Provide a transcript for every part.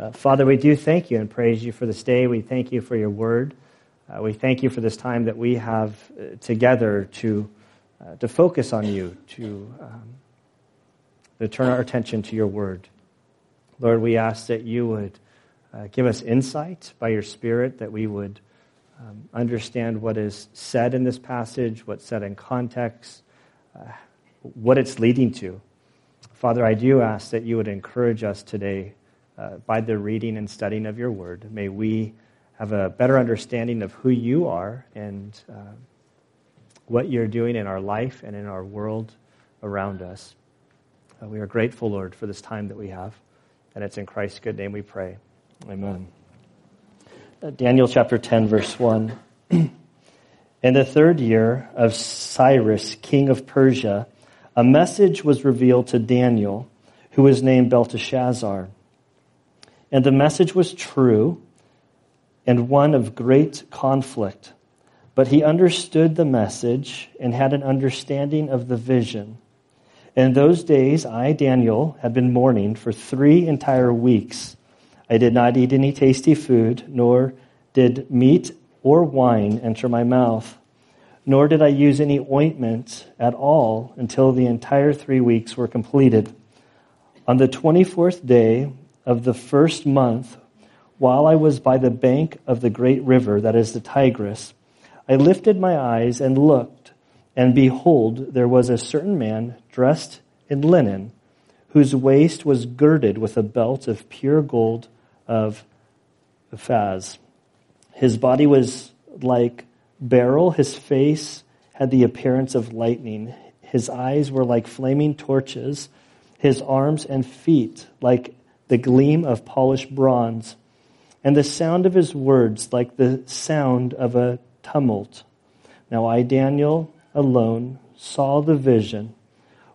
Uh, Father, we do thank you and praise you for this day. We thank you for your word. Uh, we thank you for this time that we have uh, together to, uh, to focus on you, to, um, to turn our attention to your word. Lord, we ask that you would uh, give us insight by your Spirit, that we would um, understand what is said in this passage, what's said in context, uh, what it's leading to. Father, I do ask that you would encourage us today uh, by the reading and studying of your word. May we have a better understanding of who you are and uh, what you're doing in our life and in our world around us. Uh, we are grateful, Lord, for this time that we have. And it's in Christ's good name we pray. Amen. Uh, Daniel chapter 10, verse 1. in the third year of Cyrus, king of Persia, a message was revealed to Daniel, who was named Belteshazzar. And the message was true and one of great conflict. But he understood the message and had an understanding of the vision. In those days, I, Daniel, had been mourning for three entire weeks. I did not eat any tasty food, nor did meat or wine enter my mouth, nor did I use any ointment at all until the entire three weeks were completed. On the 24th day of the first month, while I was by the bank of the great river, that is the Tigris, I lifted my eyes and looked, and behold, there was a certain man dressed in linen, whose waist was girded with a belt of pure gold of Uphaz. His body was like beryl, his face had the appearance of lightning, his eyes were like flaming torches, his arms and feet like the gleam of polished bronze and the sound of his words like the sound of a tumult. Now I, Daniel, alone saw the vision,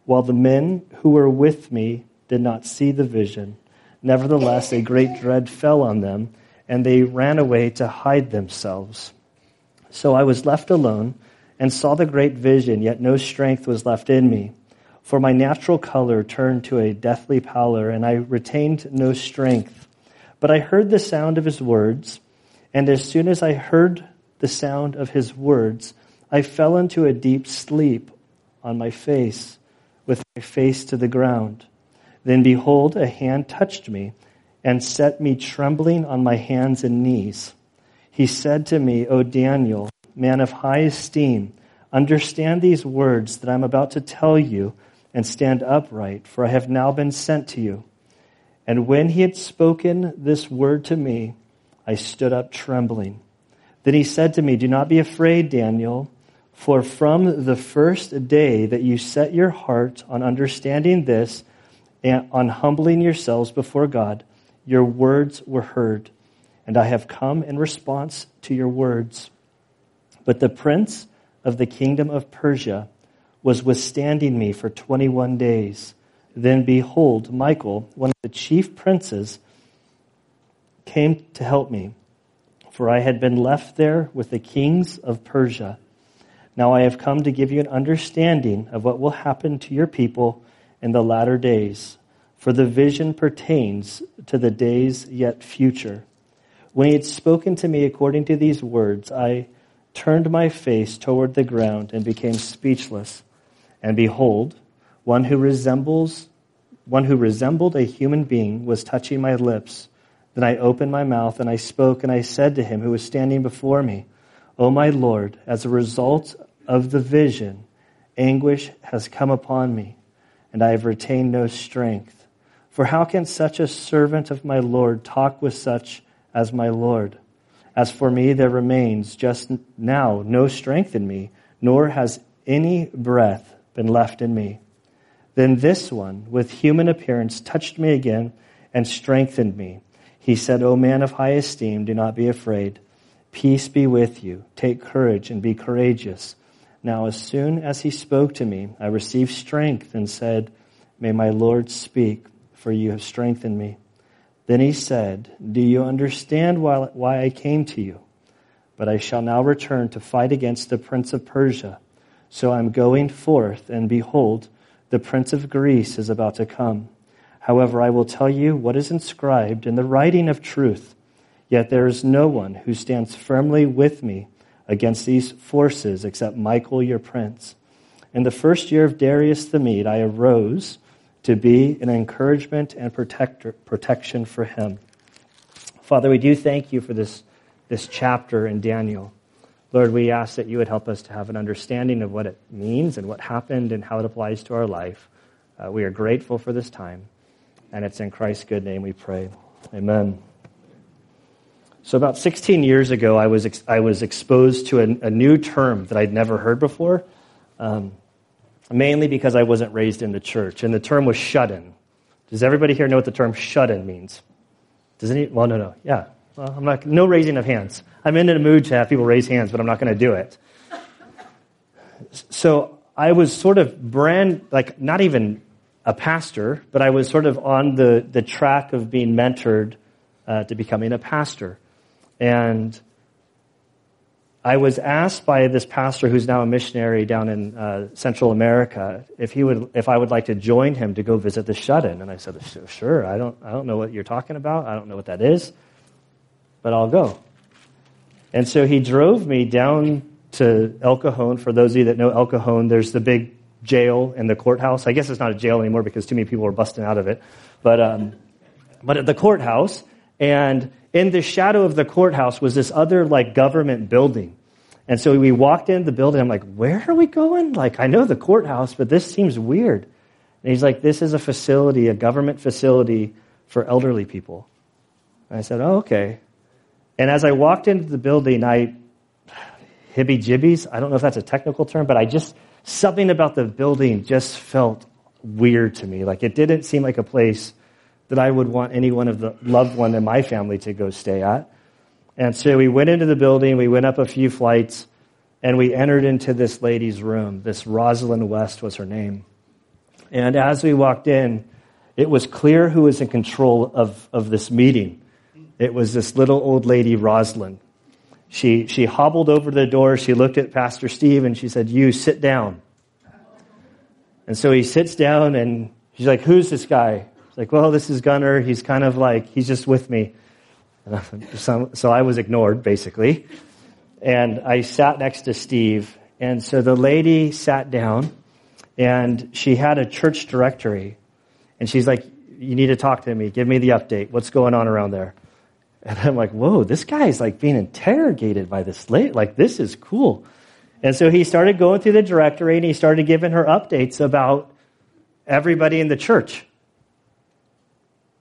while the men who were with me did not see the vision. Nevertheless, a great dread fell on them, and they ran away to hide themselves. So I was left alone and saw the great vision, yet no strength was left in me. For my natural color turned to a deathly pallor, and I retained no strength. But I heard the sound of his words, and as soon as I heard the sound of his words, I fell into a deep sleep on my face, with my face to the ground. Then behold, a hand touched me and set me trembling on my hands and knees. He said to me, O Daniel, man of high esteem, understand these words that I'm about to tell you and stand upright, for I have now been sent to you. And when he had spoken this word to me, I stood up trembling. Then he said to me, Do not be afraid, Daniel, for from the first day that you set your heart on understanding this and on humbling yourselves before God, your words were heard, and I have come in response to your words. But the prince of the kingdom of Persia was withstanding me for 21 days. Then behold, Michael, one of the chief princes, came to help me, for I had been left there with the kings of Persia. Now I have come to give you an understanding of what will happen to your people in the latter days, for the vision pertains to the days yet future. When he had spoken to me according to these words, I turned my face toward the ground and became speechless. And behold, one who resembles one who resembled a human being was touching my lips. Then I opened my mouth and I spoke and I said to him who was standing before me, O my Lord, as a result of the vision, anguish has come upon me, and I have retained no strength. For how can such a servant of my Lord talk with such as my Lord? As for me, there remains just now no strength in me, nor has any breath been left in me. Then this one, with human appearance, touched me again and strengthened me. He said, O man of high esteem, do not be afraid. Peace be with you. Take courage and be courageous. Now, as soon as he spoke to me, I received strength and said, May my Lord speak, for you have strengthened me. Then he said, Do you understand why, I came to you? But I shall now return to fight against the prince of Persia. So I'm going forth, and behold, the prince of Greece is about to come. However, I will tell you what is inscribed in the writing of truth. Yet there is no one who stands firmly with me against these forces except Michael, your prince. In the first year of Darius the Mede, I arose to be an encouragement and protector, protection for him. Father, we do thank you for this, this chapter in Daniel. Lord, we ask that you would help us to have an understanding of what it means and what happened and how it applies to our life. Uh, we are grateful for this time. And it's in Christ's good name we pray. Amen. So, about 16 years ago, I was, ex- I was exposed to a, a, new term that I'd never heard before, um, mainly because I wasn't raised in the church. And the term was shut in. Does everybody here know what the term shut in means? Does any? Well, no, no. Yeah. Well, I'm not. No raising of hands. I'm in a mood to have people raise hands, but I'm not going to do it. So I was sort of brand, like, not even a pastor, but I was sort of on the, the track of being mentored uh, to becoming a pastor. And I was asked by this pastor who's now a missionary down in uh, Central America if he would, if I would like to join him to go visit the shut-in. And I said, sure. I don't, I don't know what you're talking about. I don't know what that is, but I'll go. And so he drove me down to El Cajon. For those of you that know El Cajon, there's the big jail and the courthouse. I guess it's not a jail anymore because too many people were busting out of it. But, um, but at the courthouse, and in the shadow of the courthouse was this other like government building. And so we walked into the building. I'm like, where are we going? Like, I know the courthouse, but this seems weird. And he's like, this is a facility, a government facility for elderly people. And I said, oh, okay. And as I walked into the building, I, hibby jibbies, I don't know if that's a technical term, but I just, something about the building just felt weird to me. Like it didn't seem like a place that I would want any one of the loved one in my family to go stay at. And so we went into the building, we went up a few flights, and we entered into this lady's room. This Rosalind West was her name. And as we walked in, it was clear who was in control of, of this meeting. It was this little old lady, Rosalind. She, she hobbled over to the door. She looked at Pastor Steve and she said, You sit down. And so he sits down and she's like, Who's this guy? He's like, Well, this is Gunner. He's kind of like, he's just with me. So I was ignored, basically. And I sat next to Steve. And so the lady sat down and she had a church directory. And she's like, You need to talk to me. Give me the update. What's going on around there? And I'm like, whoa, this guy's like being interrogated by this lady. Like, this is cool. And so he started going through the directory and he started giving her updates about everybody in the church.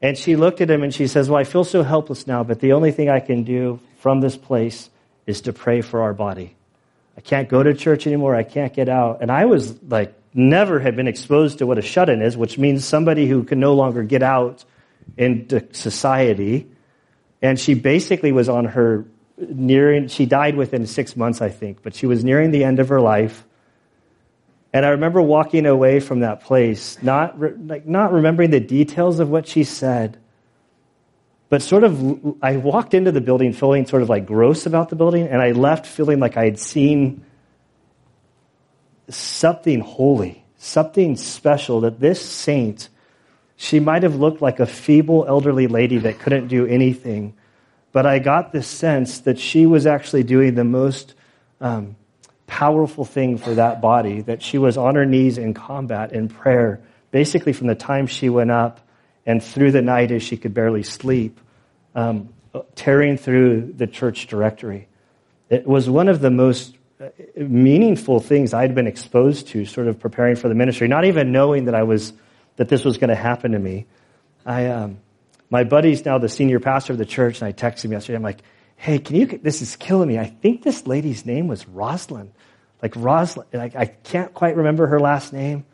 And she looked at him and she says, Well, I feel so helpless now, but the only thing I can do from this place is to pray for our body. I can't go to church anymore. I can't get out. And I was like, never had been exposed to what a shut in is, which means somebody who can no longer get out into society and she basically was on her nearing, she died within six months, I think, but she was nearing the end of her life. And I remember walking away from that place, not, like, not remembering the details of what she said, but sort of, I walked into the building feeling sort of like gross about the building, and I left feeling like I had seen something holy, something special that this saint she might have looked like a feeble elderly lady that couldn't do anything. But I got this sense that she was actually doing the most um, powerful thing for that body, that she was on her knees in combat, in prayer, basically from the time she went up and through the night as she could barely sleep, um, tearing through the church directory. It was one of the most uh, meaningful things I'd been exposed to, sort of preparing for the ministry, not even knowing that I was that this was going to happen to me. I, um, my buddy's now the senior pastor of the church, and I texted him yesterday. I'm like, hey, can you, this is killing me. I think this lady's name was Rosalind. Like Rosalind, I, I can't quite remember her last name.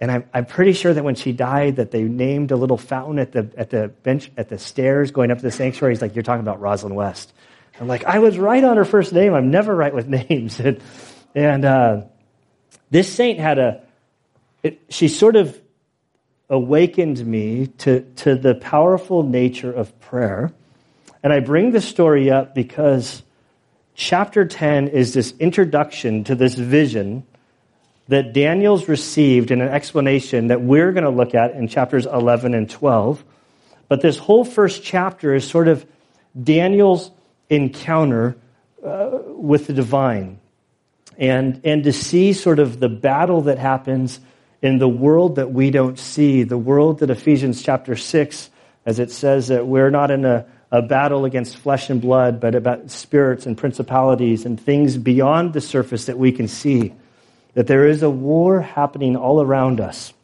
And I'm, I'm pretty sure that when she died, that they named a little fountain at the, at the bench, at the stairs going up to the sanctuary. He's like, you're talking about Rosalind West. I'm like, I was right on her first name. I'm never right with names. and, and uh, this saint had a, it, she sort of awakened me to, to the powerful nature of prayer. And I bring this story up because chapter 10 is this introduction to this vision that Daniel's received in an explanation that we're going to look at in chapters 11 and 12. But this whole first chapter is sort of Daniel's encounter uh, with the divine and, and to see sort of the battle that happens in the world that we don't see, the world that Ephesians chapter 6, as it says that we're not in a, a battle against flesh and blood, but about spirits and principalities and things beyond the surface that we can see. That there is a war happening all around us.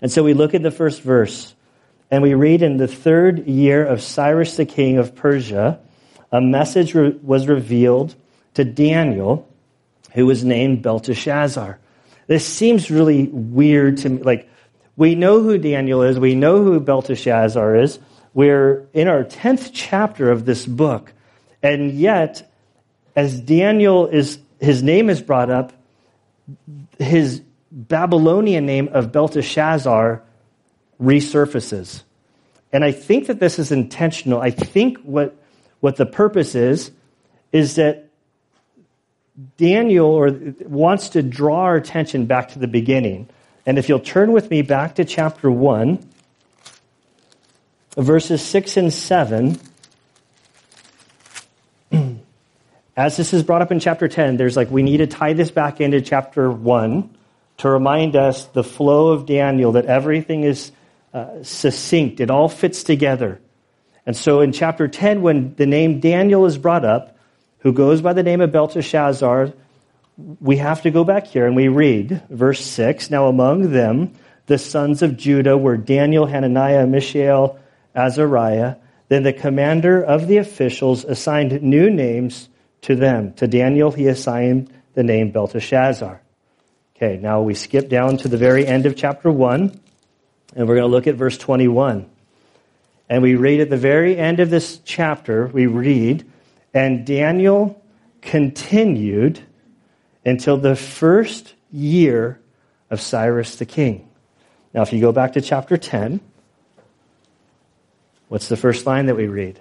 And so we look at the first verse and we read in the third year of Cyrus the king of Persia, a message re- was revealed to Daniel, who was named Belteshazzar. This seems really weird to me. Like, we know who Daniel is, we know who Belteshazzar is. We're in our 10th chapter of this book. And yet, as Daniel is, his name is brought up, his Babylonian name of Belteshazzar resurfaces. And I think that this is intentional. I think what, what the purpose is, is that Daniel or, wants to draw our attention back to the beginning. And if you'll turn with me back to chapter 1, verses 6 and 7, as this is brought up in chapter 10, there's like, we need to tie this back into chapter 1 to remind us the flow of Daniel, that everything is uh, succinct, it all fits together. And so in chapter 10, when the name Daniel is brought up, who goes by the name of Belteshazzar, we have to go back here and we read verse 6. Now among them, the sons of Judah were Daniel, Hananiah, Mishael, Azariah. Then the commander of the officials assigned new names to them. To Daniel, he assigned the name Belteshazzar. Okay, now we skip down to the very end of chapter 1, and we're going to look at verse 21. And we read at the very end of this chapter, we read, and Daniel continued until the first year of Cyrus the king. Now, if you go back to chapter 10, what's the first line that we read?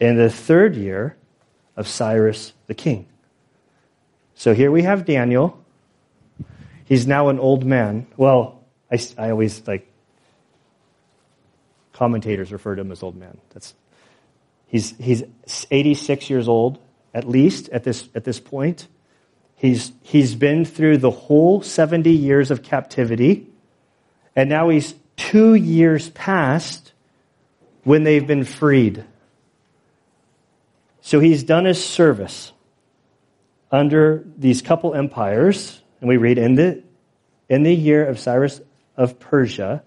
In the third year of Cyrus the king. So here we have Daniel. He's now an old man. Well, I, I always like commentators refer to him as old man. That's He's, he's 86 years old, at least at this, at this point. He's, he's been through the whole 70 years of captivity, and now he's two years past when they've been freed. So he's done his service under these couple empires, and we read in the, in the year of Cyrus of Persia,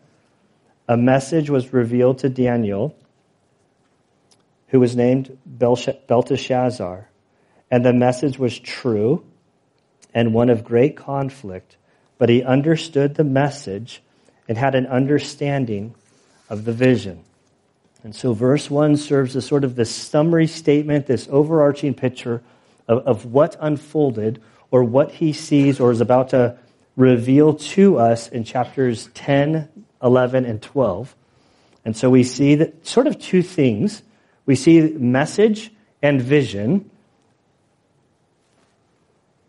a message was revealed to Daniel who was named Belteshazzar. And the message was true and one of great conflict, but he understood the message and had an understanding of the vision. And so verse 1 serves as sort of this summary statement, this overarching picture of, of what unfolded or what he sees or is about to reveal to us in chapters 10, 11, and 12. And so we see that sort of two things we see message and vision.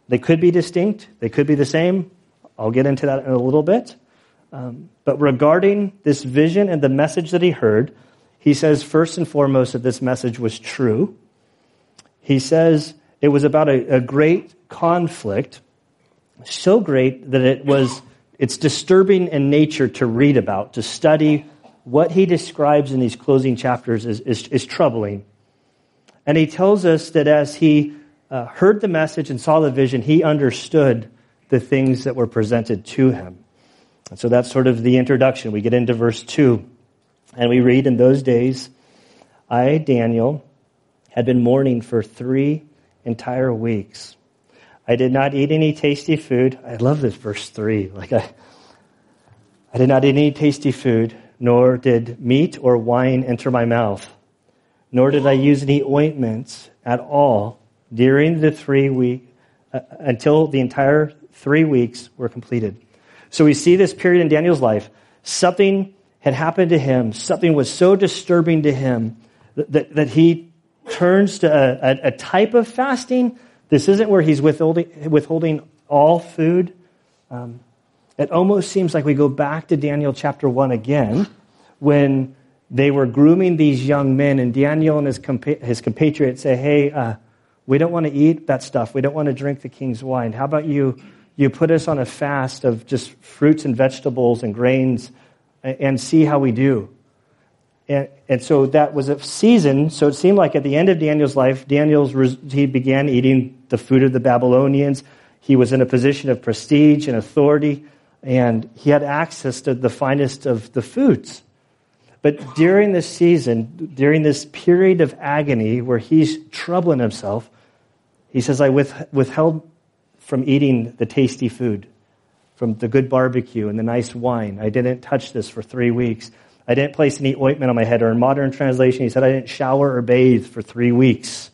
They could be distinct, they could be the same. I'll get into that in a little bit. Um, but regarding this vision and the message that he heard, he says, first and foremost, that this message was true. He says it was about a, a great conflict, so great that it was, it's disturbing in nature to read about, to study, what he describes in these closing chapters is, is, is troubling. And he tells us that as he uh, heard the message and saw the vision, he understood the things that were presented to him. And so that's sort of the introduction. We get into verse 2, and we read, In those days, I, Daniel, had been mourning for three entire weeks. I did not eat any tasty food. I love this verse 3. Like, I, I did not eat any tasty food nor did meat or wine enter my mouth, nor did I use any ointments at all during the three week uh, until the entire three weeks were completed. So we see this period in Daniel's life. Something had happened to him. Something was so disturbing to him that, that, that he turns to a, a, a, type of fasting. This isn't where he's withholding, withholding all food. Um, it almost seems like we go back to Daniel chapter 1 again when they were grooming these young men, and Daniel and his, compa- his compatriots say, Hey, uh, we don't want to eat that stuff. We don't want to drink the king's wine. How about you, you put us on a fast of just fruits and vegetables and grains and, see how we do? And, and, so that was a season. So it seemed like at the end of Daniel's life, Daniel's he began eating the food of the Babylonians. He was in a position of prestige and authority, and he had access to the finest of the foods. But during this season, during this period of agony where he's troubling himself, he says, I withheld from eating the tasty food, from the good barbecue and the nice wine. I didn't touch this for three weeks. I didn't place any ointment on my head. Or in modern translation, he said, I didn't shower or bathe for three weeks.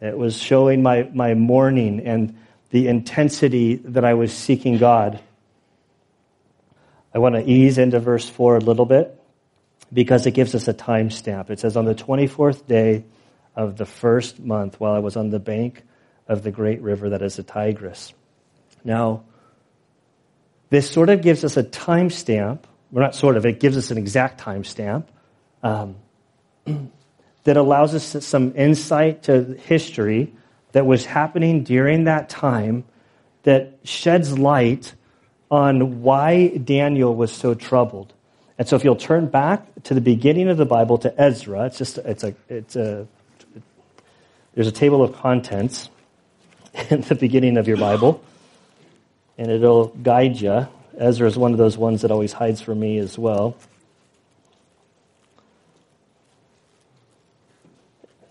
It was showing my, my mourning and the intensity that I was seeking God. I want to ease into verse 4 a little bit because it gives us a timestamp. It says, On the 24th day of the first month, while I was on the bank of the great river that is the Tigris. Now, this sort of gives us a timestamp well, not sort of, it gives us an exact timestamp um, that allows us some insight to history that was happening during that time that sheds light on why Daniel was so troubled. And so if you'll turn back to the beginning of the Bible to Ezra, it's just it's a it's a there's a table of contents in the beginning of your Bible, and it'll guide you Ezra is one of those ones that always hides from me as well.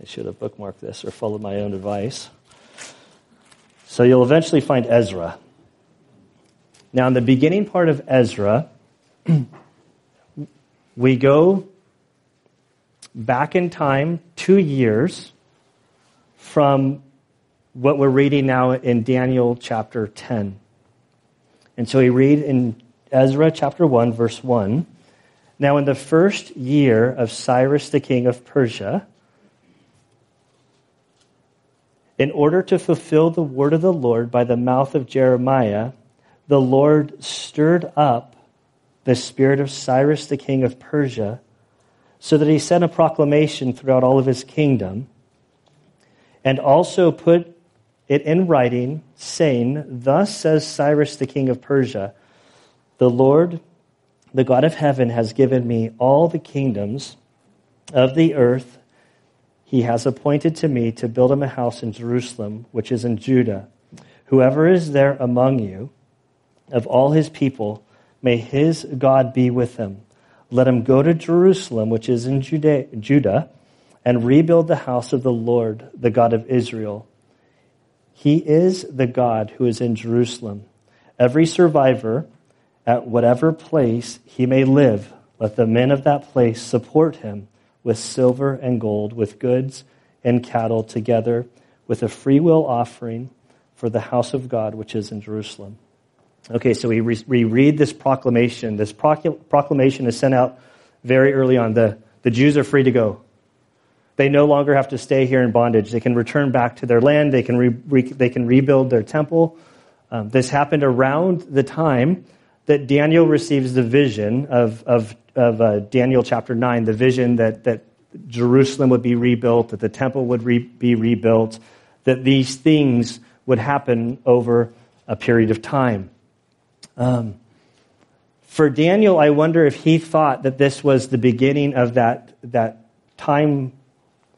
I should have bookmarked this or followed my own advice. So you'll eventually find Ezra. Now, in the beginning part of Ezra, we go back in time two years from what we're reading now in Daniel chapter 10. And so we read in Ezra chapter 1, verse 1 Now, in the first year of Cyrus the king of Persia, in order to fulfill the word of the Lord by the mouth of Jeremiah, the Lord stirred up the spirit of Cyrus the king of Persia, so that he sent a proclamation throughout all of his kingdom, and also put it in writing, saying, Thus says Cyrus the king of Persia, The Lord, the God of heaven, has given me all the kingdoms of the earth. He has appointed to me to build him a house in Jerusalem, which is in Judah. Whoever is there among you, of all his people, may his God be with him. Let him go to Jerusalem, which is in Judah, and rebuild the house of the Lord, the God of Israel he is the God who is in Jerusalem. Every survivor, at whatever place he may live, let the men of that place support him with silver and gold, with goods and cattle, together with a freewill offering for the house of God which is in Jerusalem. Okay, so we, re- we read this proclamation. This proclamation is sent out very early on. The, the Jews are free to go. They no longer have to stay here in bondage. They can return back to their land. They can, re- re- they can rebuild their temple. Um, this happened around the time that Daniel receives the vision of, of, of uh, Daniel chapter 9, the vision that, that Jerusalem would be rebuilt, that the temple would re- be rebuilt, that these things would happen over a period of time. Um, for Daniel, I wonder if he thought that this was the beginning of that, that time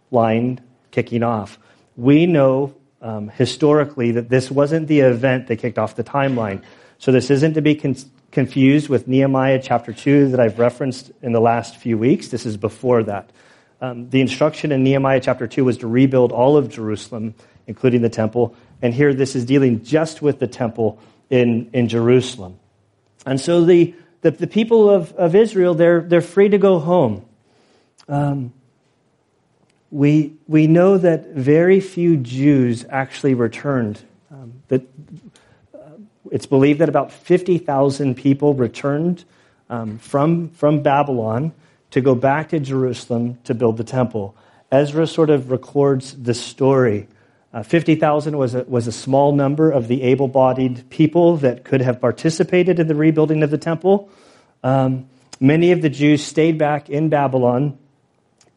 line kicking off. We know um, historically that this wasn't the event that kicked off the timeline. So this isn't to be con- confused with Nehemiah chapter 2 that I've referenced in the last few weeks. This is before that. Um, the instruction in Nehemiah chapter 2 was to rebuild all of Jerusalem, including the temple. And here this is dealing just with the temple in, in Jerusalem. And so the, the, the people of, of Israel, they're, they're free to go home. Um, we, we know that very few Jews actually returned. Um, that, uh, it's believed that about 50,000 people returned um, from, from Babylon to go back to Jerusalem to build the temple. Ezra sort of records the story Uh, 50,000 was a, was a small number of the able bodied people that could have participated in the rebuilding of the temple. Um, many of the Jews stayed back in Babylon,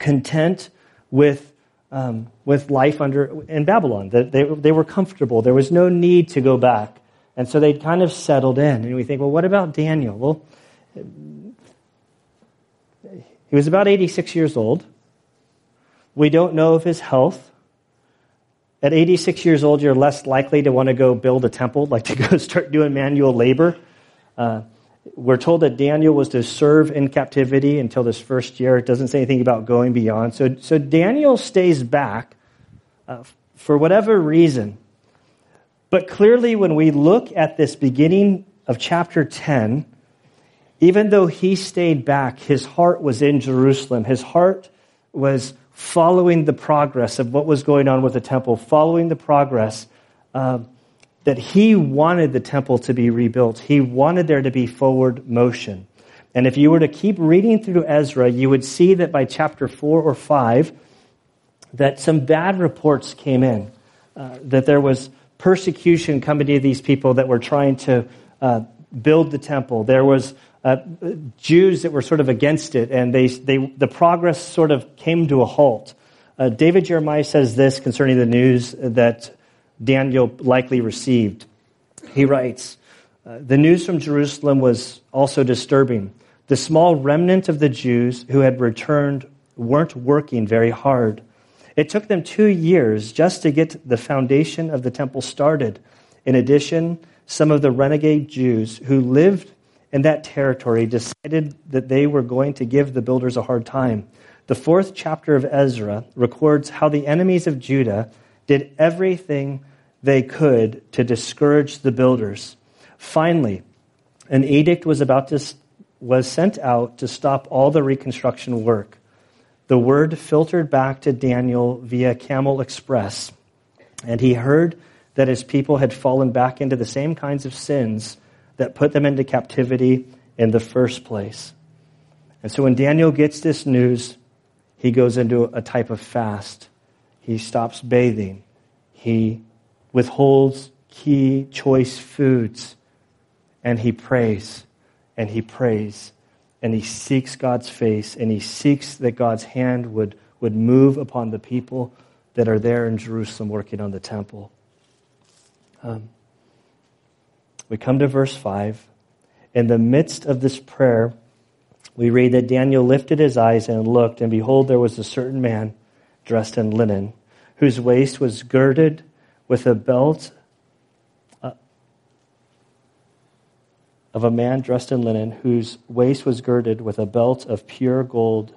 content with, um, with life under, in Babylon. They, they, they were comfortable. There was no need to go back. And so they'd kind of settled in. And we think, well, what about Daniel? Well, he was about 86 years old. We don't know of his health. At 86 years old, you're less likely to want to go build a temple, like to go start doing manual labor. Uh, we're told that Daniel was to serve in captivity until this first year. It doesn't say anything about going beyond. So, so Daniel stays back uh, for whatever reason. But clearly, when we look at this beginning of chapter 10, even though he stayed back, his heart was in Jerusalem. His heart was following the progress of what was going on with the temple, following the progress uh, that he wanted the temple to be rebuilt. He wanted there to be forward motion. And if you were to keep reading through Ezra, you would see that by chapter 4 or 5, that some bad reports came in, uh, that there was persecution coming to these people that were trying to uh, build the temple. There was uh, Jews that were sort of against it, and they, they, the progress sort of came to a halt. Uh, David Jeremiah says this concerning the news that Daniel likely received. He writes, uh, The news from Jerusalem was also disturbing. The small remnant of the Jews who had returned weren't working very hard. It took them two years just to get the foundation of the temple started. In addition, some of the renegade Jews who lived in that territory decided that they were going to give the builders a hard time. The fourth chapter of Ezra records how the enemies of Judah did everything they could to discourage the builders. Finally, an edict was about to was sent out to stop all the reconstruction work. The word filtered back to Daniel via Camel Express, and he heard that his people had fallen back into the same kinds of sins that put them into captivity in the first place. And so when Daniel gets this news, he goes into a type of fast. He stops bathing. He withholds key choice foods. And he prays and he prays and he seeks God's face and he seeks that God's hand would, would move upon the people that are there in Jerusalem working on the temple. Um, we come to verse 5. In the midst of this prayer, we read that Daniel lifted his eyes and looked, and behold, there was a certain man dressed in linen, whose waist was girded with a belt uh, of a man dressed in linen, whose waist was girded with a belt of pure gold.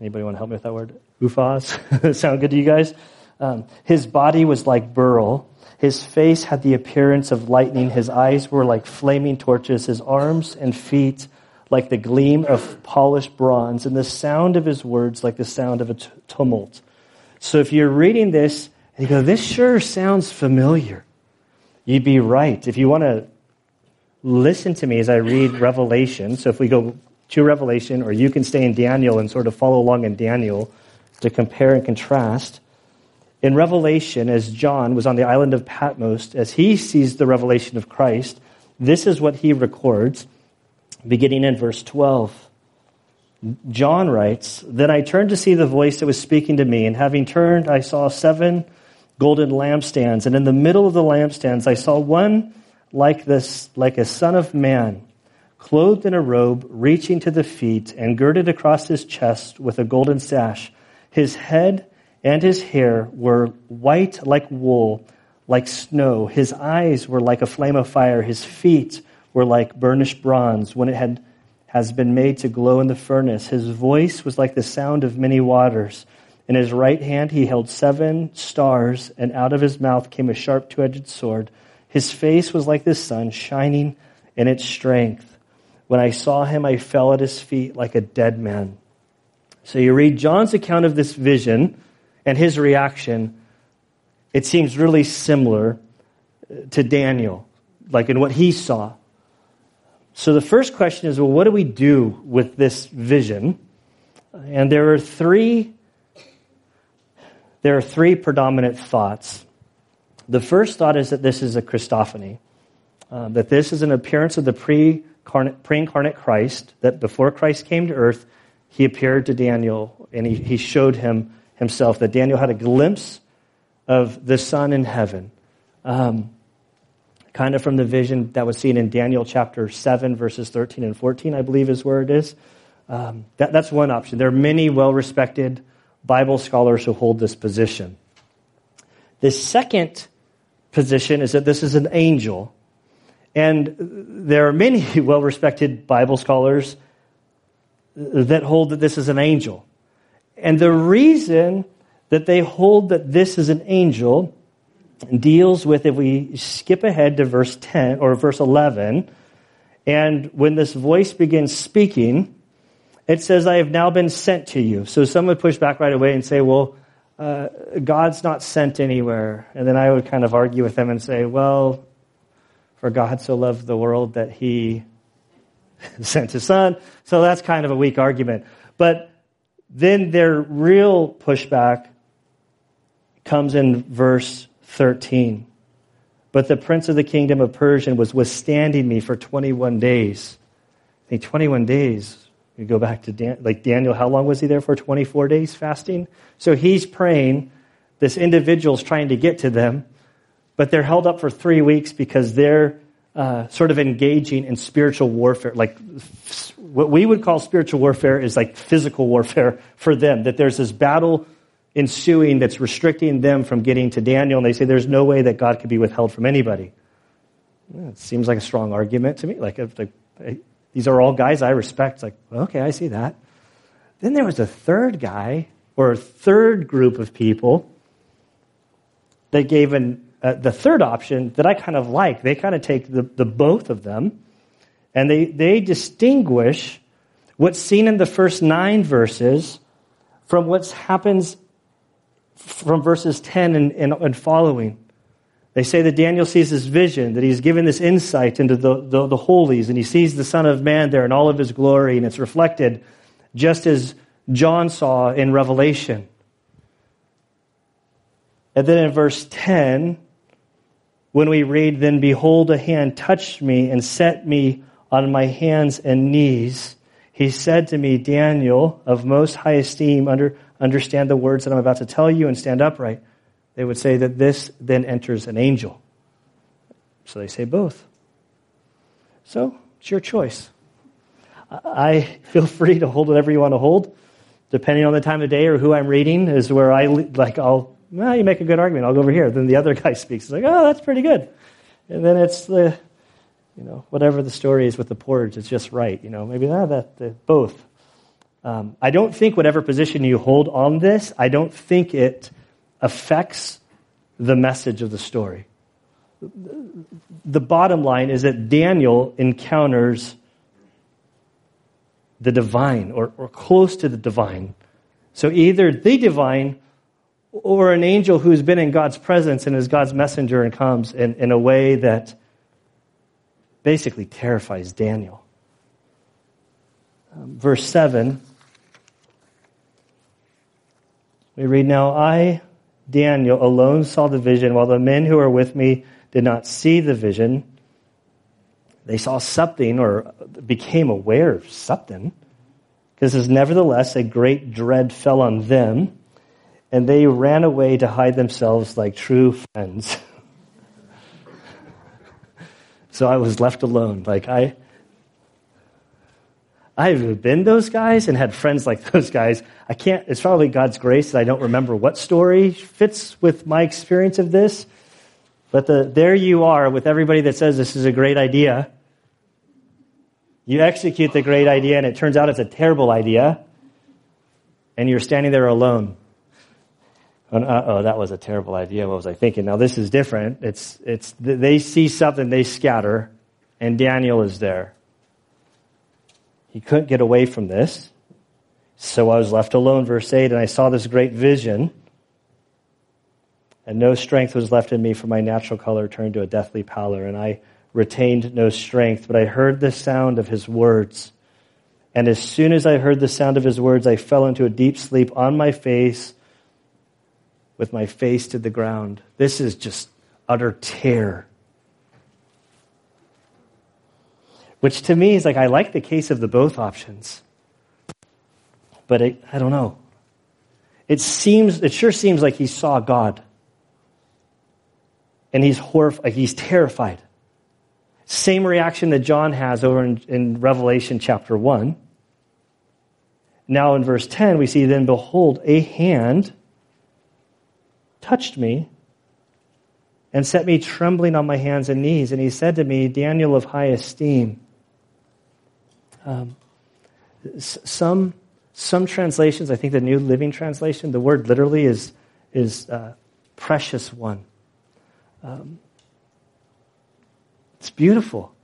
Anybody want to help me with that word? Uphaz? Sound good to you guys? Um, his body was like beryl his face had the appearance of lightning. His eyes were like flaming torches. His arms and feet like the gleam of polished bronze. And the sound of his words like the sound of a t- tumult. So if you're reading this and you go, this sure sounds familiar, you'd be right. If you want to listen to me as I read Revelation, so if we go to Revelation, or you can stay in Daniel and sort of follow along in Daniel to compare and contrast in Revelation, as John was on the island of Patmos, as he sees the revelation of Christ, this is what he records, beginning in verse 12. John writes, Then I turned to see the voice that was speaking to me, and having turned, I saw seven golden lampstands, and in the middle of the lampstands I saw one like this, like a son of man, clothed in a robe, reaching to the feet, and girded across his chest with a golden sash. His head and his hair were white like wool, like snow. His eyes were like a flame of fire. His feet were like burnished bronze when it had, has been made to glow in the furnace. His voice was like the sound of many waters. In his right hand he held seven stars, and out of his mouth came a sharp two edged sword. His face was like the sun, shining in its strength. When I saw him, I fell at his feet like a dead man. So you read John's account of this vision and his reaction, it seems really similar to Daniel, like in what he saw. So the first question is well, what do we do with this vision? And there are three, there are three predominant thoughts. The first thought is that this is a Christophany, um, that this is an appearance of the pre incarnate Christ, that before Christ came to earth, he appeared to Daniel and he, he showed him himself, that Daniel had a glimpse of the Son in heaven. Um, kind of from the vision that was seen in Daniel chapter 7, verses 13 and 14, I believe is where it is. Um, that, that's one option. There are many well respected Bible scholars who hold this position. The second position is that this is an angel. And there are many well respected Bible scholars that hold that this is an angel. And the reason that they hold that this is an angel deals with, if we skip ahead to verse 10 or verse 11, and when this voice begins speaking, it says, I have now been sent to you. So some would push back right away and say, well, uh, God's not sent anywhere. And then I would kind of argue with them and say, well, for God so loved the world that he sent his son. So that's kind of a weak argument. But then their real pushback comes in verse 13. But the prince of the kingdom of Persia was withstanding me for 21 days. I think 21 days. You go back to Dan, like Daniel, how long was he there for? 24 days fasting? So he's praying. This individual's trying to get to them, but they're held up for three weeks because they're uh, sort of engaging in spiritual warfare. Like what we would call spiritual warfare is like physical warfare for them, that there's this battle ensuing that's restricting them from getting to Daniel, and they say there's no way that God could be withheld from anybody. it seems like a strong argument to me. Like, like these are all guys I respect. like, okay, I see that. Then there was a third guy, or a third group of people, that gave an, uh, the third option that I kind of like. They kind of take the, the both of them, and they, they distinguish what's seen in the first nine verses from what happens from verses 10 and, and, and following. They say that Daniel sees this vision, that he's given this insight into the, the, the, holies, and he sees the Son of Man there in all of his glory, and it's reflected just as John saw in Revelation. And then in verse 10, when we read, Then behold, a hand touched me and set me on my hands and knees. He said to me, Daniel, of most high esteem, under, understand the words that I'm about to tell you and stand upright they would say that this then enters an angel. So they say both. So it's your choice. I feel free to hold whatever you want to hold, depending on the time of day or who I'm reading. Is where I like I'll well, you make a good argument. I'll go over here. Then the other guy speaks. It's like, oh, that's pretty good. And then it's the, you know, whatever the story is with the porridge, it's just right. You know, maybe that, that both. Um, I don't think whatever position you hold on this, I don't think it affects the message of the story. The bottom line is that Daniel encounters the divine or, or close to the divine. So either the divine or an angel who's been in God's presence and is God's messenger and comes in, in a way that basically terrifies Daniel. Um, verse 7, we read, Now I Daniel alone saw the vision, while the men who were with me did not see the vision. They saw something or became aware of something. Because as nevertheless a great dread fell on them, and they ran away to hide themselves like true friends. so I was left alone. Like I I've been those guys and had friends like those guys. I can't, it's probably God's grace that I don't remember what story fits with my experience of this. But the, there you are with everybody that says this is a great idea. You execute the great idea and it turns out it's a terrible idea. And you're standing there alone. Oh, that was a terrible idea. What was I thinking? Now this is different. It's, it's, they see something, they scatter, and Daniel is there. He couldn't get away from this. So I was left alone, verse 8, and I saw this great vision. And no strength was left in me, for my natural color turned to a deathly pallor, and I retained no strength. But I heard the sound of his words. And as soon as I heard the sound of his words, I fell into a deep sleep on my face with my face to the ground. This is just utter terror. Which to me is like, I like the case of the both options. But it, I don't know. It seems, it sure seems like he saw God. And he's horrified, he's terrified. Same reaction that John has over in, in Revelation chapter 1. Now in verse 10, we see, Then behold, a hand touched me and set me trembling on my hands and knees. And he said to me, Daniel of high esteem. Um, some, some translations, I think the New Living Translation, the word literally is, is uh, precious one. Um, it's beautiful.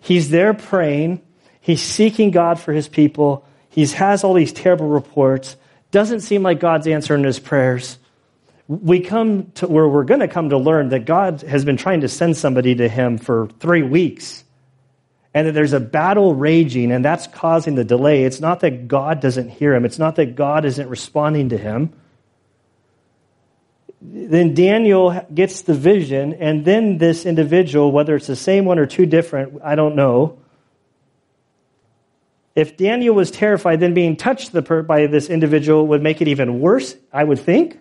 He's there praying. He's seeking God for his people. He has all these terrible reports. Doesn't seem like God's answering his prayers. We come to where we're going to come to learn that God has been trying to send somebody to him for three weeks and that there's a battle raging and that's causing the delay. It's not that God doesn't hear him, it's not that God isn't responding to him. Then Daniel gets the vision, and then this individual, whether it's the same one or two different, I don't know. If Daniel was terrified, then being touched by this individual would make it even worse, I would think.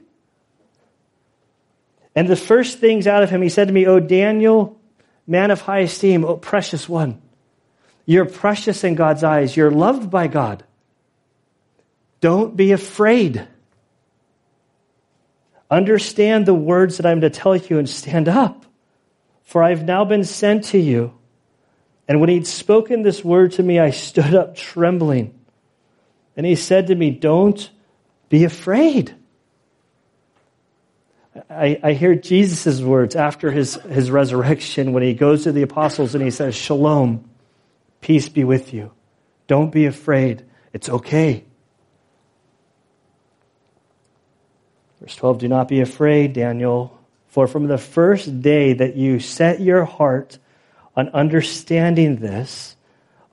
And the first things out of him, he said to me, O Daniel, man of high esteem, O precious one. You're precious in God's eyes. You're loved by God. Don't be afraid. Understand the words that I'm to tell you and stand up, for I've now been sent to you. And when he'd spoken this word to me, I stood up trembling. And he said to me, Don't be afraid. I, I hear Jesus' words after his, his resurrection when he goes to the apostles and he says, Shalom. Peace be with you. Don't be afraid. It's okay. Verse 12 Do not be afraid, Daniel, for from the first day that you set your heart on understanding this,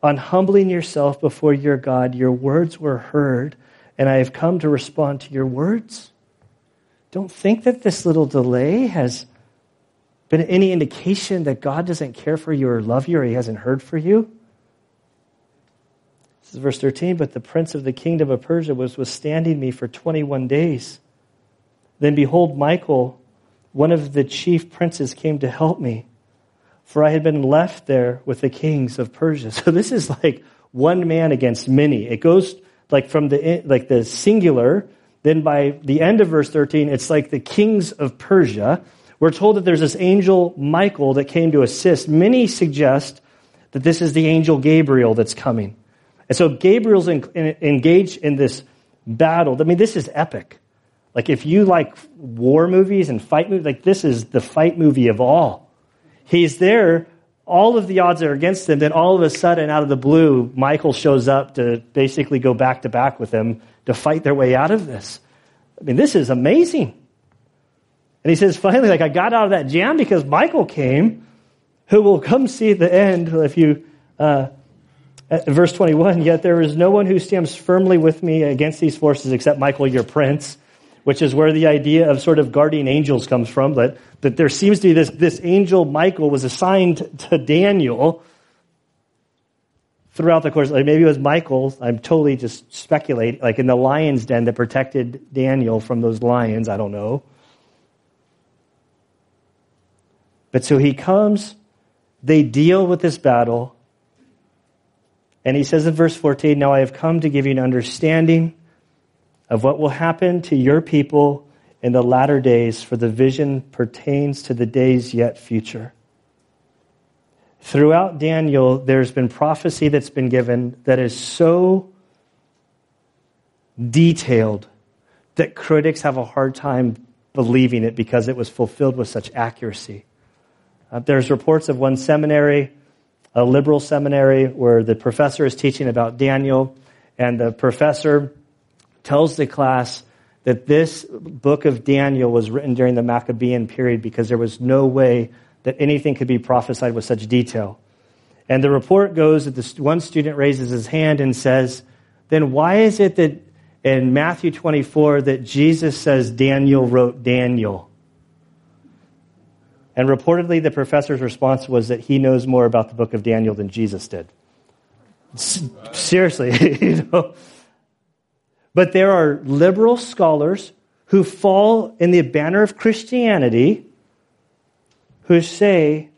on humbling yourself before your God, your words were heard, and I have come to respond to your words. Don't think that this little delay has been any indication that God doesn't care for you or love you or he hasn't heard for you. This is verse 13. But the prince of the kingdom of Persia was withstanding me for 21 days. Then behold, Michael, one of the chief princes, came to help me, for I had been left there with the kings of Persia. So this is like one man against many. It goes like from the like the singular. Then by the end of verse 13, it's like the kings of Persia. We're told that there's this angel Michael that came to assist. Many suggest that this is the angel Gabriel that's coming. And so Gabriel's in, in, engaged in this battle. I mean, this is epic. Like, if you like war movies and fight movies, like, this is the fight movie of all. He's there, all of the odds are against him, then all of a sudden, out of the blue, Michael shows up to basically go back to back with him to fight their way out of this. I mean, this is amazing. And he says, finally, like, I got out of that jam because Michael came, who will come see the end if you. Uh, verse 21 Yet there is no one who stands firmly with me against these forces except Michael, your prince, which is where the idea of sort of guardian angels comes from. That, that there seems to be this, this angel, Michael, was assigned to Daniel throughout the course. Like maybe it was Michael, I'm totally just speculating, like in the lion's den that protected Daniel from those lions. I don't know. But so he comes, they deal with this battle and he says in verse 14, Now I have come to give you an understanding of what will happen to your people in the latter days, for the vision pertains to the days yet future. Throughout Daniel, there's been prophecy that's been given that is so detailed that critics have a hard time believing it because it was fulfilled with such accuracy. Uh, there's reports of one seminary a liberal seminary where the professor is teaching about Daniel, and the professor tells the class that this book of Daniel was written during the Maccabean period because there was no way that anything could be prophesied with such detail. And the report goes that the one student raises his hand and says, Then why is it that in Matthew 24 that Jesus says Daniel wrote Daniel. And reportedly, the professor's response was that he knows more about the book of Daniel than Jesus did. Seriously, you know. But there are liberal scholars who fall in the banner of Christianity who say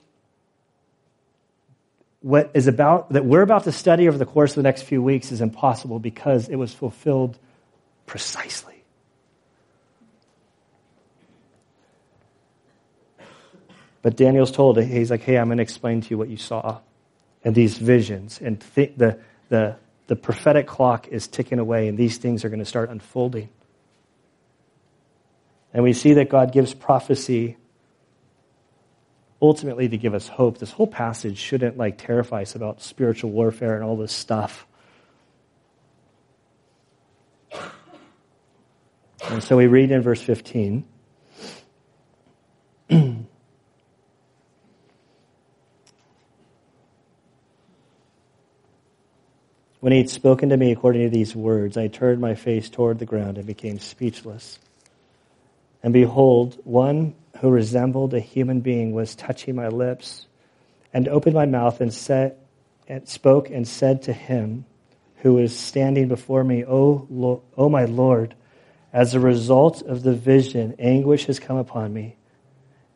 what is about that we're about to study over the course of the next few weeks is impossible because it was fulfilled precisely. But Daniel's told, he's like, hey, I'm going to explain to you what you saw and these visions. And th- the, the, the prophetic clock is ticking away, and these things are going to start unfolding. And we see that God gives prophecy ultimately to give us hope. This whole passage shouldn't like terrify us about spiritual warfare and all this stuff. And so we read in verse 15. when he had spoken to me according to these words, I turned my face toward the ground and became speechless. And behold, one who resembled a human being was touching my lips and opened my mouth and said and spoke and said to him who was standing before me, O, Lord, o my Lord, as a result of the vision, anguish has come upon me,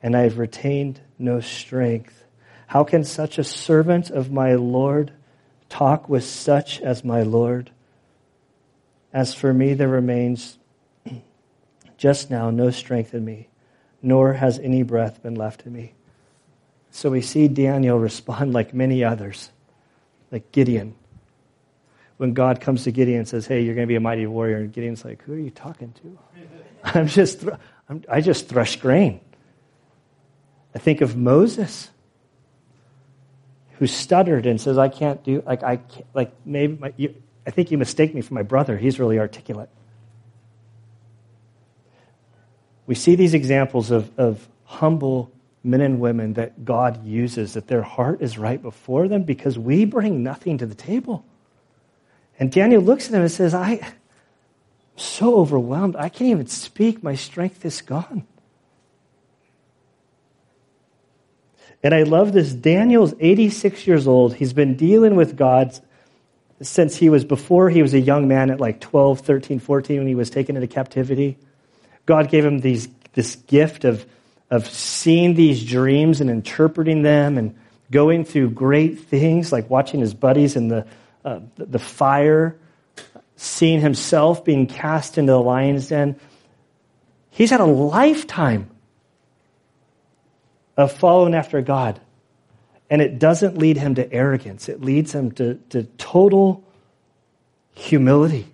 and I have retained no strength. How can such a servant of my Lord talk with such as my Lord? As for me, there remains just now no strength in me, nor has any breath been left in me. So we see Daniel respond like many others, like Gideon when God comes to Gideon and says, Hey, you're going to be a mighty warrior. And Gideon's like, Who are you talking to? I'm just, th- I'm, I just thresh grain. I think of Moses, who stuttered and says, I can't do, like, I can't, like, maybe, my, you, I think you mistake me for my brother. He's really articulate. We see these examples of, of humble men and women that God uses, that their heart is right before them because we bring nothing to the table. And Daniel looks at him and says, I, am so overwhelmed. I can't even speak. My strength is gone. And I love this. Daniel's 86 years old. He's been dealing with God since he was before he was a young man at like 12, 13, 14 when he was taken into captivity. God gave him these, this gift of, of seeing these dreams and interpreting them and going through great things like watching his buddies in the uh, the fire, seeing himself being cast into the lion's den. He's had a lifetime of following after God. And it doesn't lead him to arrogance, it leads him to, to total humility.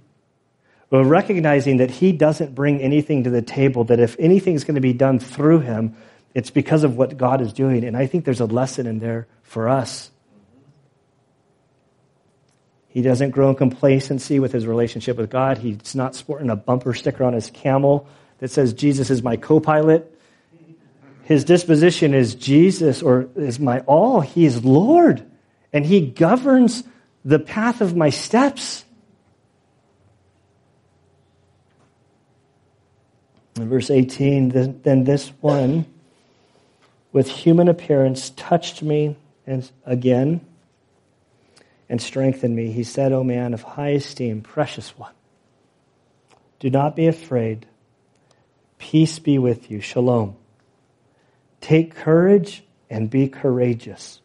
But recognizing that he doesn't bring anything to the table, that if anything's going to be done through him, it's because of what God is doing. And I think there's a lesson in there for us. He doesn't grow in complacency with his relationship with God. He's not sporting a bumper sticker on his camel that says, Jesus is my co pilot. His disposition is Jesus or is my all. He is Lord, and he governs the path of my steps. In verse 18, then this one with human appearance touched me and again and strengthened me. He said, O man of high esteem, precious one, do not be afraid. Peace be with you. Shalom. Take courage and be courageous.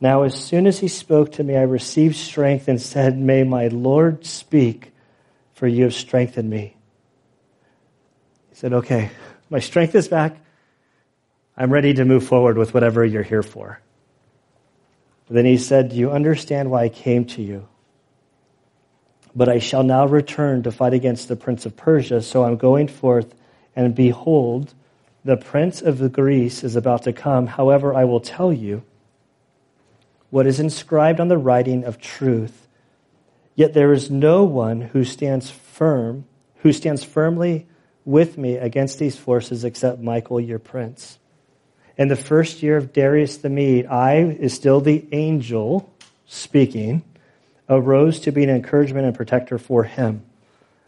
Now, as soon as he spoke to me, I received strength and said, May my Lord speak, for you have strengthened me. He said, Okay, my strength is back. I'm ready to move forward with whatever you're here for. Then he said, Do you understand why I came to you? But I shall now return to fight against the prince of Persia. So I'm going forth, and behold, the prince of Greece is about to come. However, I will tell you what is inscribed on the writing of truth. Yet there is no one who stands firm, who stands firmly with me against these forces except Michael, your prince. In the first year of Darius the Mede, I is still the angel speaking, arose to be an encouragement and protector for him.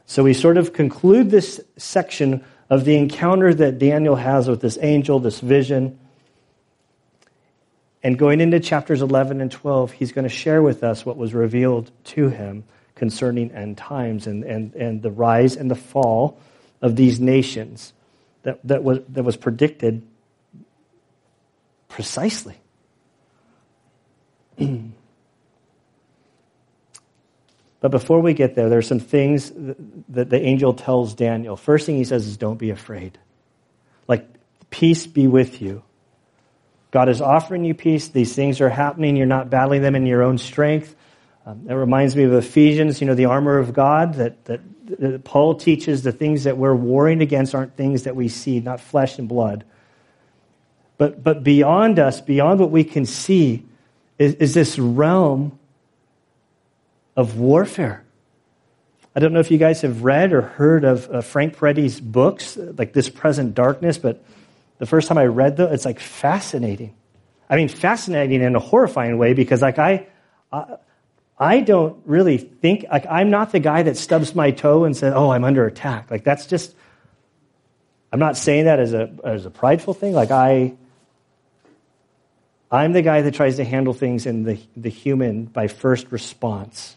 So we sort of conclude this section of the encounter that Daniel has with this angel, this vision. And going into chapters 11 and 12, he's going to share with us what was revealed to him concerning end times and, and, and the rise and the fall of these nations that, that, was, that was predicted precisely. but before we get there, there are some things that the angel tells Daniel. First thing he says is, Don't be afraid. Like, peace be with you. God is offering you peace. These things are happening. You're not battling them in your own strength. Um, that reminds me of Ephesians, you know, the armor of God that, that, that Paul teaches the things that we're warring against aren't things that we see, not flesh and blood. But, but beyond us, beyond what we can see, is, is this realm of warfare. I don't know if you guys have read or heard of uh, Frank Peretti's books, like This Present Darkness, but the first time I read them, it's like fascinating. I mean, fascinating in a horrifying way because, like, I, I, I don't really think, like, I'm not the guy that stubs my toe and says, oh, I'm under attack. Like, that's just, I'm not saying that as a, as a prideful thing. Like, I, I'm the guy that tries to handle things in the, the human by first response.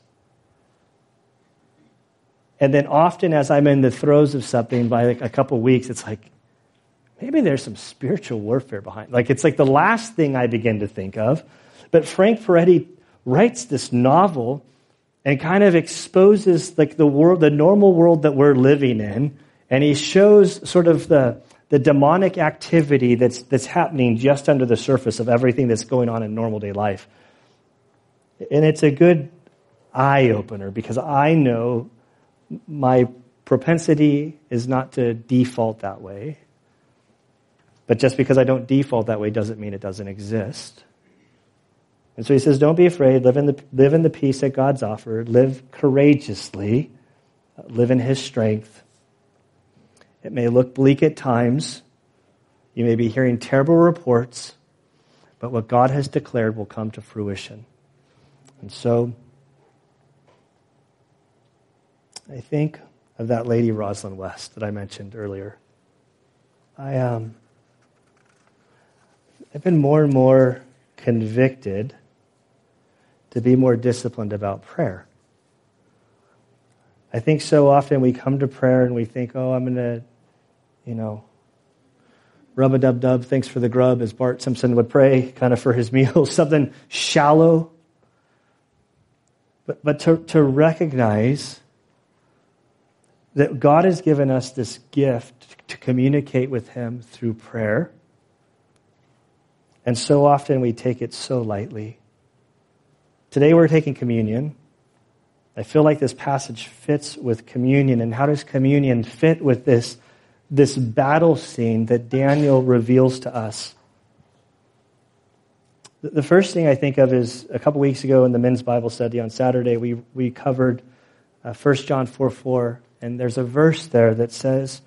And then often, as I'm in the throes of something, by like a couple weeks, it's like, maybe there's some spiritual warfare behind. Like it's like the last thing I begin to think of. But Frank Peretti writes this novel and kind of exposes like the world, the normal world that we're living in, and he shows sort of the the demonic activity that's that's happening just under the surface of everything that's going on in normal day life. And it's a good eye opener because I know my propensity is not to default that way. But just because I don't default that way doesn't mean it doesn't exist. And so he says, Don't be afraid. Live in the, live in the peace that God's offered. Live courageously. Live in his strength. It may look bleak at times. You may be hearing terrible reports. But what God has declared will come to fruition. And so I think of that lady, Rosalind West, that I mentioned earlier. I, um, I've been more and more convicted to be more disciplined about prayer. I think so often we come to prayer and we think, oh, I'm going to, you know, rub a dub dub, thanks for the grub, as Bart Simpson would pray, kind of for his meal, something shallow. But, but to, to recognize that God has given us this gift to communicate with Him through prayer and so often we take it so lightly. Today we're taking communion. I feel like this passage fits with communion. And how does communion fit with this, this battle scene that Daniel reveals to us? The first thing I think of is a couple weeks ago in the men's Bible study on Saturday, we, we covered uh, 1 John 4 4, and there's a verse there that says,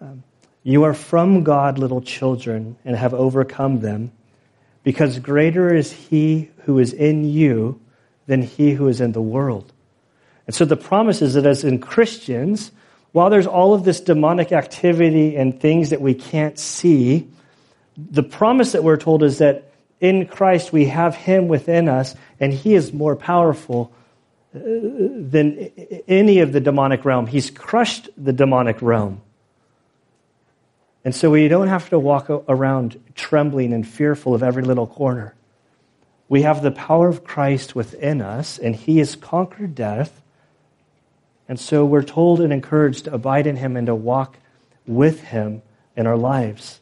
um, You are from God, little children, and have overcome them because greater is he who is in you than he who is in the world. And so the promise is that as in Christians, while there's all of this demonic activity and things that we can't see, the promise that we're told is that in Christ we have him within us and he is more powerful uh, than any of the demonic realm. He's crushed the demonic realm. And so we don't have to walk around trembling and fearful of every little corner. We have the power of Christ within us, and He has conquered death. And so we're told and encouraged to abide in Him and to walk with Him in our lives.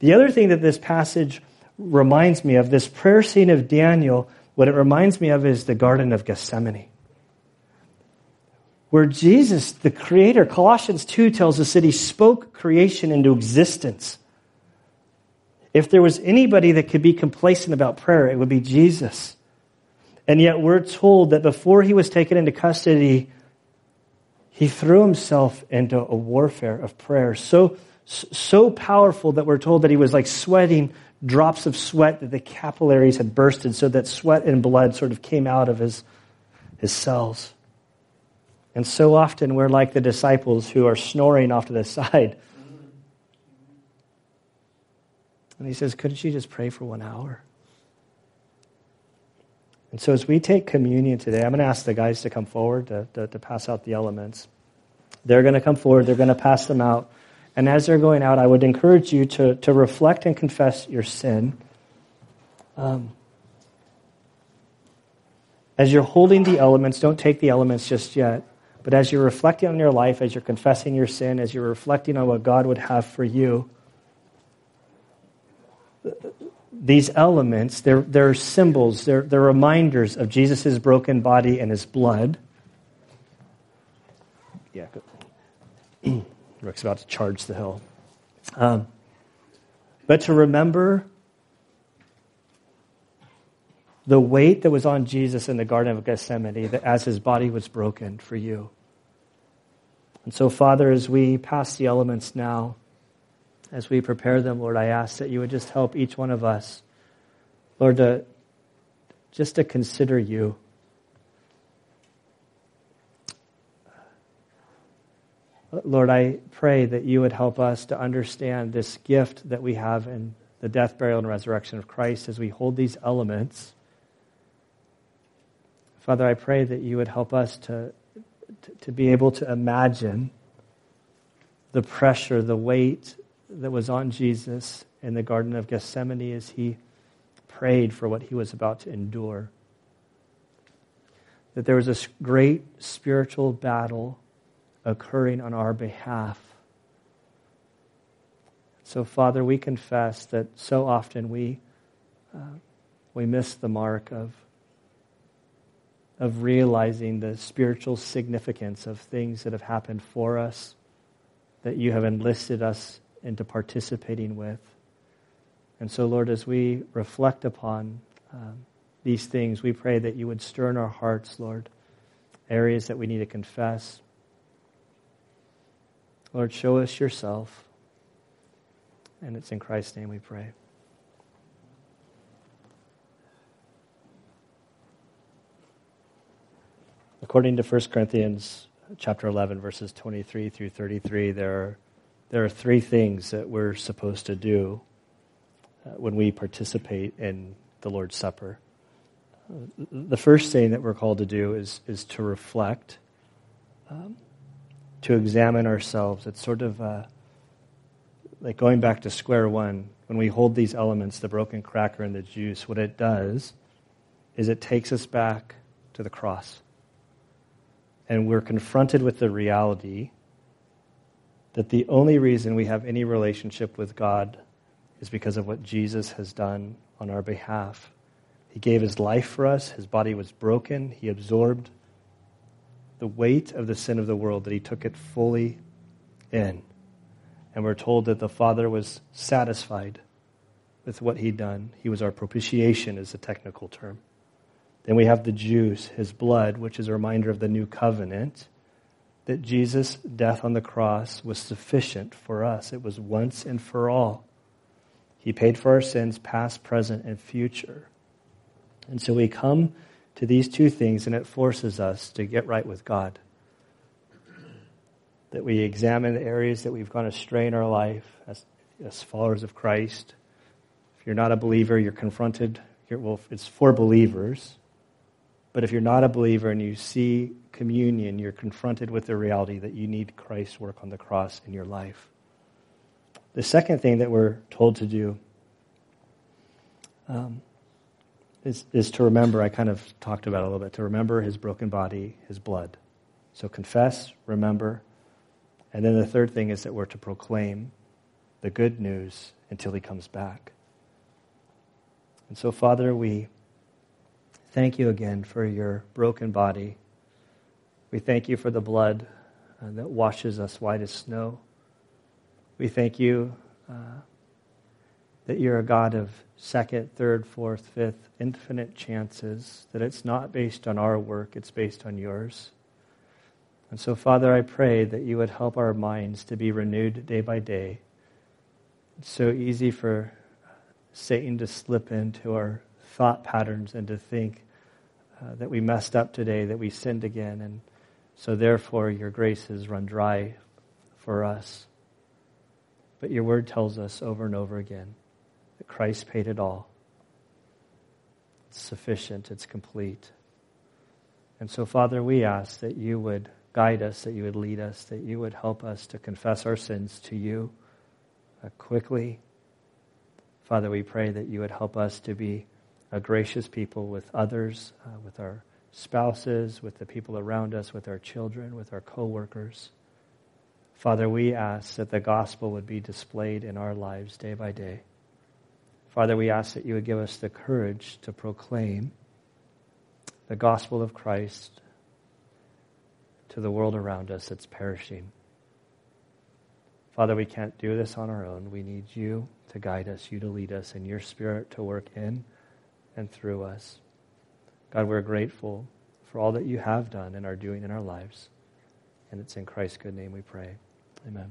The other thing that this passage reminds me of, this prayer scene of Daniel, what it reminds me of is the Garden of Gethsemane where Jesus, the creator, Colossians 2 tells us that he spoke creation into existence. If there was anybody that could be complacent about prayer, it would be Jesus. And yet we're told that before he was taken into custody, he threw himself into a warfare of prayer. So, so powerful that we're told that he was like sweating drops of sweat that the capillaries had bursted so that sweat and blood sort of came out of his, his cells. And so often we're like the disciples who are snoring off to the side. And he says, Couldn't you just pray for one hour? And so as we take communion today, I'm going to ask the guys to come forward to, to, to pass out the elements. They're going to come forward, they're going to pass them out. And as they're going out, I would encourage you to, to reflect and confess your sin. Um, as you're holding the elements, don't take the elements just yet. But as you're reflecting on your life, as you're confessing your sin, as you're reflecting on what God would have for you, these elements, they're, they're symbols, they're, they're reminders of Jesus' broken body and his blood. Yeah, Rick's about to charge the hill. Um, but to remember the weight that was on Jesus in the Garden of Gethsemane that as his body was broken for you. And so, Father, as we pass the elements now, as we prepare them, Lord, I ask that you would just help each one of us, Lord, to just to consider you. Lord, I pray that you would help us to understand this gift that we have in the death, burial, and resurrection of Christ as we hold these elements Father, I pray that you would help us to, to, be able to imagine the pressure, the weight that was on Jesus in the Garden of Gethsemane as he prayed for what he was about to endure. That there was this great spiritual battle occurring on our behalf. So, Father, we confess that so often we, uh, we miss the mark of of realizing the spiritual significance of things that have happened for us, that you have enlisted us into participating with. And so, Lord, as we reflect upon um, these things, we pray that you would stir in our hearts, Lord, areas that we need to confess. Lord, show us yourself. And it's in Christ's name we pray. According to 1 Corinthians chapter 11, verses 23 through 33, there are, there are three things that we're supposed to do uh, when we participate in the Lord's Supper. The first thing that we're called to do is, is to reflect, um, to examine ourselves. It's sort of uh, like going back to square one. When we hold these elements, the broken cracker and the juice, what it does is it takes us back to the cross and we're confronted with the reality that the only reason we have any relationship with God is because of what Jesus has done on our behalf. He gave his life for us, his body was broken, he absorbed the weight of the sin of the world, that he took it fully in. And we're told that the Father was satisfied with what he'd done. He was our propitiation, is the technical term. Then we have the juice, his blood, which is a reminder of the new covenant, that Jesus' death on the cross was sufficient for us. It was once and for all. He paid for our sins, past, present, and future. And so we come to these two things, and it forces us to get right with God. That we examine the areas that we've gone astray in our life as, as followers of Christ. If you're not a believer, you're confronted. You're, well, it's for believers. But if you're not a believer and you see communion, you're confronted with the reality that you need Christ's work on the cross in your life. The second thing that we're told to do um, is, is to remember, I kind of talked about it a little bit, to remember his broken body, his blood. So confess, remember. And then the third thing is that we're to proclaim the good news until he comes back. And so, Father, we thank you again for your broken body. We thank you for the blood uh, that washes us white as snow. We thank you uh, that you're a God of second, third, fourth, fifth, infinite chances, that it's not based on our work, it's based on yours. And so, Father, I pray that you would help our minds to be renewed day by day. It's so easy for Satan to slip into our thought patterns and to think uh, that we messed up today, that we sinned again. And So therefore, your graces run dry for us. But your word tells us over and over again that Christ paid it all. It's sufficient, it's complete. And so, Father, we ask that you would guide us, that you would lead us, that you would help us to confess our sins to you uh, quickly. Father, we pray that you would help us to be a gracious people with others, uh, with our spouses, with the people around us, with our children, with our coworkers. Father, we ask that the gospel would be displayed in our lives day by day. Father, we ask that you would give us the courage to proclaim the gospel of Christ to the world around us that's perishing. Father, we can't do this on our own. We need you to guide us, you to lead us, and your spirit to work in and through us. God, we're grateful for all that you have done and are doing in our lives. And it's in Christ's good name we pray. Amen.